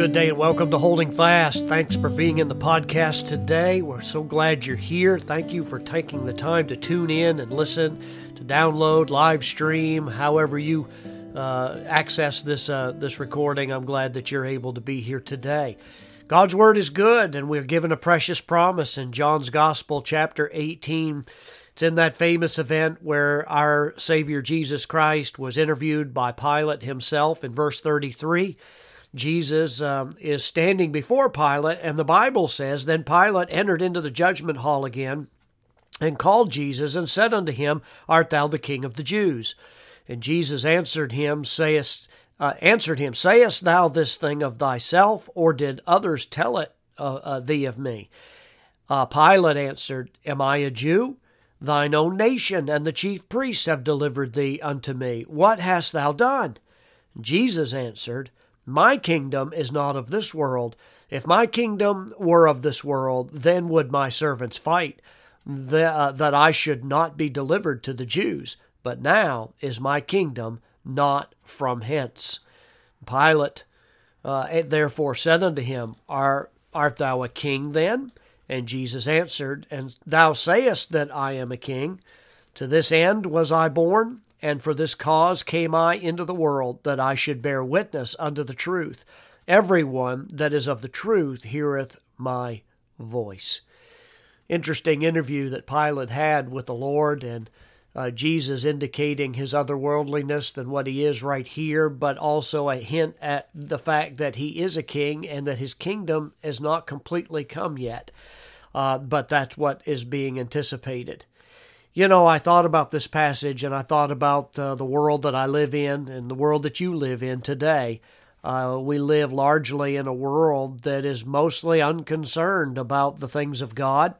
good day and welcome to Holding Fast. Thanks for being in the podcast today. We're so glad you're here. Thank you for taking the time to tune in and listen, to download, live stream, however you uh, access this uh, this recording. I'm glad that you're able to be here today. God's word is good, and we're given a precious promise in John's Gospel, chapter 18. It's in that famous event where our Savior Jesus Christ was interviewed by Pilate himself in verse 33. Jesus um, is standing before Pilate, and the Bible says, Then Pilate entered into the judgment hall again and called Jesus and said unto him, Art thou the king of the Jews? And Jesus answered him, Sayest, uh, answered him, Sayest thou this thing of thyself, or did others tell it uh, uh, thee of me? Uh, Pilate answered, Am I a Jew? Thine own nation and the chief priests have delivered thee unto me. What hast thou done? Jesus answered, my kingdom is not of this world. If my kingdom were of this world, then would my servants fight, that, uh, that I should not be delivered to the Jews. But now is my kingdom not from hence. Pilate uh, therefore said unto him, art thou a king then? And Jesus answered, And thou sayest that I am a king. To this end was I born, and for this cause came I into the world, that I should bear witness unto the truth. Every one that is of the truth heareth my voice. Interesting interview that Pilate had with the Lord, and uh, Jesus indicating his otherworldliness than what he is right here, but also a hint at the fact that he is a king and that his kingdom has not completely come yet. Uh, but that's what is being anticipated you know, I thought about this passage and I thought about uh, the world that I live in and the world that you live in today. Uh, we live largely in a world that is mostly unconcerned about the things of God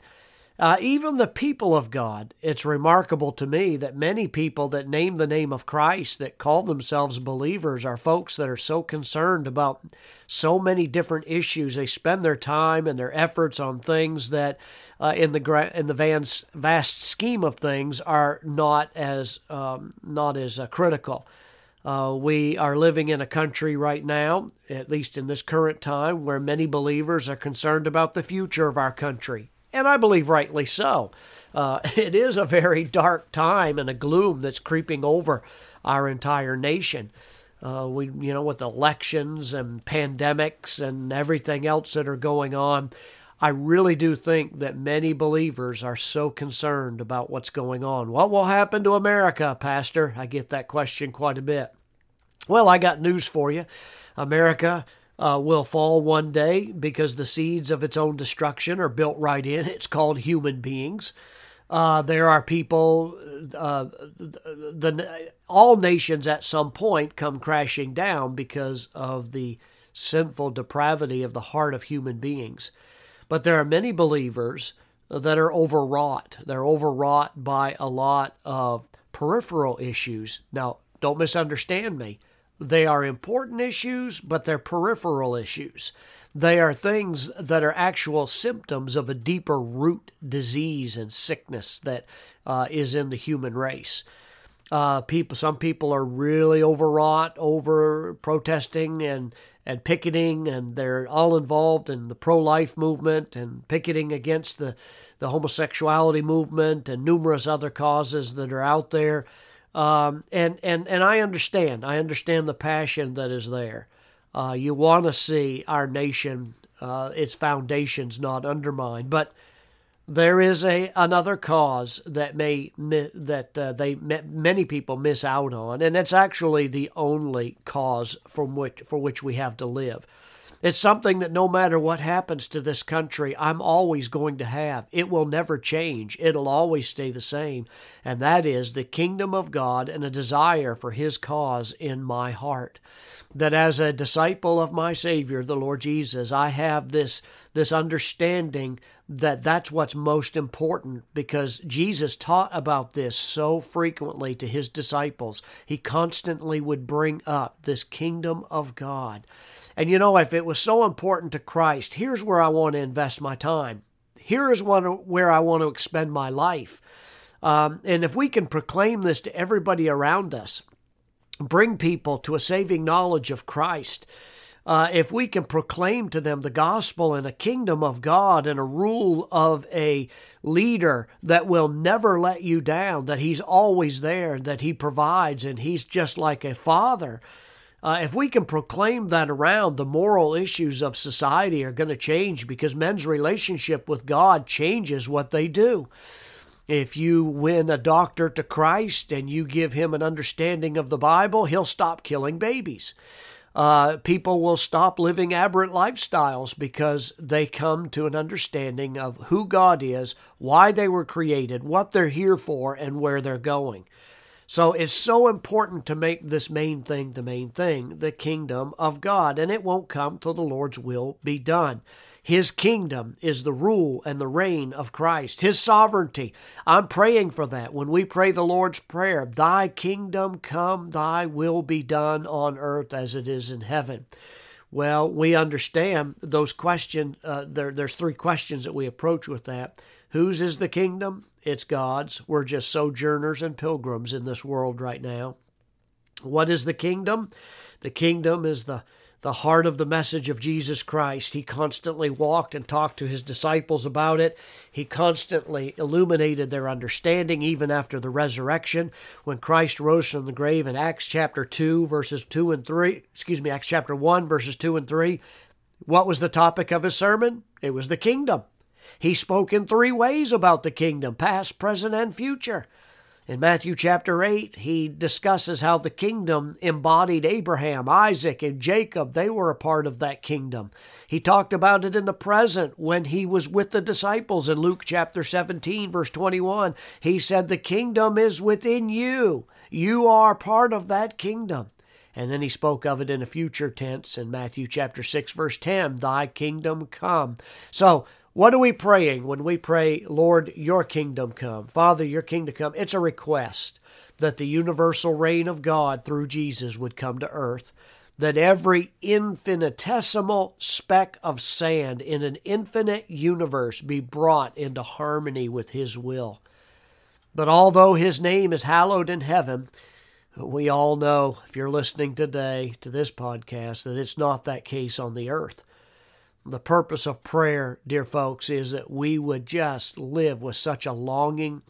uh, even the people of God, it's remarkable to me that many people that name the name of Christ, that call themselves believers, are folks that are so concerned about so many different issues. They spend their time and their efforts on things that, uh, in the in the vast, vast scheme of things, are not as um, not as uh, critical. Uh, we are living in a country right now, at least in this current time, where many believers are concerned about the future of our country and I believe rightly so. Uh, it is a very dark time and a gloom that's creeping over our entire nation. Uh, we, you know, with elections and pandemics and everything else that are going on, I really do think that many believers are so concerned about what's going on. What will happen to America, Pastor? I get that question quite a bit. Well, I got news for you. America uh, will fall one day because the seeds of its own destruction are built right in. It's called human beings. Uh, there are people, uh, the all nations at some point come crashing down because of the sinful depravity of the heart of human beings. But there are many believers that are overwrought. They're overwrought by a lot of peripheral issues. Now, don't misunderstand me. They are important issues, but they're peripheral issues. They are things that are actual symptoms of a deeper root disease and sickness that uh, is in the human race. Uh, people, some people are really overwrought over protesting and and picketing, and they're all involved in the pro-life movement and picketing against the the homosexuality movement and numerous other causes that are out there. Um, and, and, and I understand. I understand the passion that is there. Uh, you want to see our nation, uh, its foundations not undermined. But there is a another cause that may that uh, they many people miss out on, and it's actually the only cause from which for which we have to live. It's something that no matter what happens to this country, I'm always going to have. It will never change. It'll always stay the same. And that is the kingdom of God and a desire for His cause in my heart. That as a disciple of my Savior, the Lord Jesus, I have this, this understanding that that's what's most important because Jesus taught about this so frequently to His disciples. He constantly would bring up this kingdom of God. And you know, if it was so important to Christ, here's where I want to invest my time. Here is one where I want to expend my life. Um, and if we can proclaim this to everybody around us, bring people to a saving knowledge of Christ, uh, if we can proclaim to them the gospel and a kingdom of God and a rule of a leader that will never let you down, that he's always there, that he provides, and he's just like a father. Uh, if we can proclaim that around, the moral issues of society are going to change because men's relationship with God changes what they do. If you win a doctor to Christ and you give him an understanding of the Bible, he'll stop killing babies uh, people will stop living aberrant lifestyles because they come to an understanding of who God is, why they were created, what they're here for, and where they're going. So it's so important to make this main thing the main thing, the kingdom of God, and it won't come till the Lord's will be done. His kingdom is the rule and the reign of Christ, His sovereignty. I'm praying for that. When we pray the Lord's Prayer, Thy kingdom come, Thy will be done on earth as it is in heaven. Well, we understand those questions. Uh, there, there's three questions that we approach with that. Whose is the kingdom? It's God's. We're just sojourners and pilgrims in this world right now. What is the kingdom? The kingdom is the the heart of the message of Jesus Christ. He constantly walked and talked to his disciples about it. He constantly illuminated their understanding even after the resurrection. When Christ rose from the grave in Acts chapter 2, verses 2 and 3, excuse me, Acts chapter 1, verses 2 and 3, what was the topic of his sermon? It was the kingdom. He spoke in three ways about the kingdom past, present, and future. In Matthew chapter 8, he discusses how the kingdom embodied Abraham, Isaac, and Jacob. They were a part of that kingdom. He talked about it in the present when he was with the disciples in Luke chapter 17, verse 21. He said, The kingdom is within you. You are part of that kingdom. And then he spoke of it in a future tense in Matthew chapter 6, verse 10 Thy kingdom come. So, what are we praying when we pray, Lord, your kingdom come? Father, your kingdom come? It's a request that the universal reign of God through Jesus would come to earth, that every infinitesimal speck of sand in an infinite universe be brought into harmony with His will. But although His name is hallowed in heaven, we all know, if you're listening today to this podcast, that it's not that case on the earth. The purpose of prayer, dear folks, is that we would just live with such a longing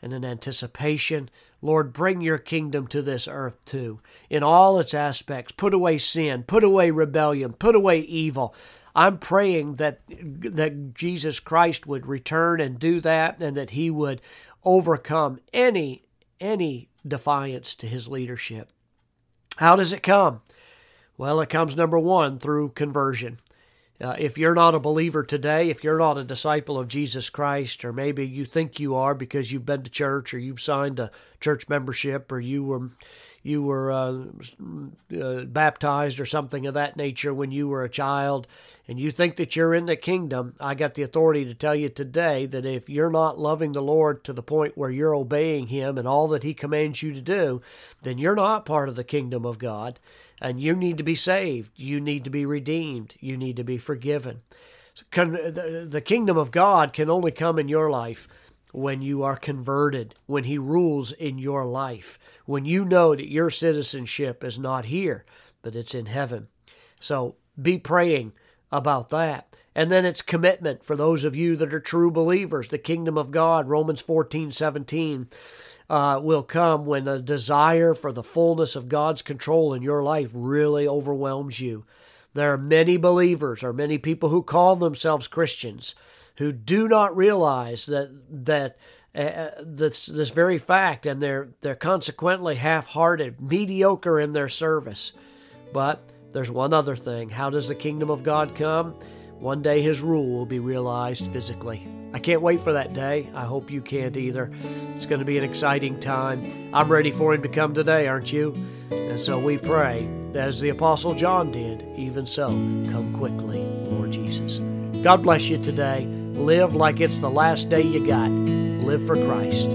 and an anticipation. Lord, bring your kingdom to this earth too, in all its aspects. Put away sin, put away rebellion, put away evil. I'm praying that that Jesus Christ would return and do that and that he would overcome any any defiance to his leadership. How does it come? Well, it comes number 1 through conversion. Uh, if you're not a believer today, if you're not a disciple of Jesus Christ, or maybe you think you are because you've been to church or you've signed a church membership or you were you were uh, uh, baptized or something of that nature when you were a child, and you think that you're in the kingdom, I got the authority to tell you today that if you're not loving the Lord to the point where you're obeying Him and all that He commands you to do, then you're not part of the kingdom of God and you need to be saved. You need to be redeemed. You need to be forgiven. The kingdom of God can only come in your life when you are converted, when He rules in your life, when you know that your citizenship is not here, but it's in heaven. So be praying about that. And then it's commitment for those of you that are true believers. The kingdom of God, Romans 14 17 uh, will come when the desire for the fullness of God's control in your life really overwhelms you. There are many believers or many people who call themselves Christians who do not realize that that uh, this this very fact, and they're they're consequently half-hearted, mediocre in their service. But there's one other thing: how does the kingdom of God come? One day His rule will be realized physically. I can't wait for that day. I hope you can't either. It's going to be an exciting time. I'm ready for Him to come today, aren't you? And so we pray, as the Apostle John did, even so, come quickly, Lord Jesus. God bless you today. Live like it's the last day you got. Live for Christ.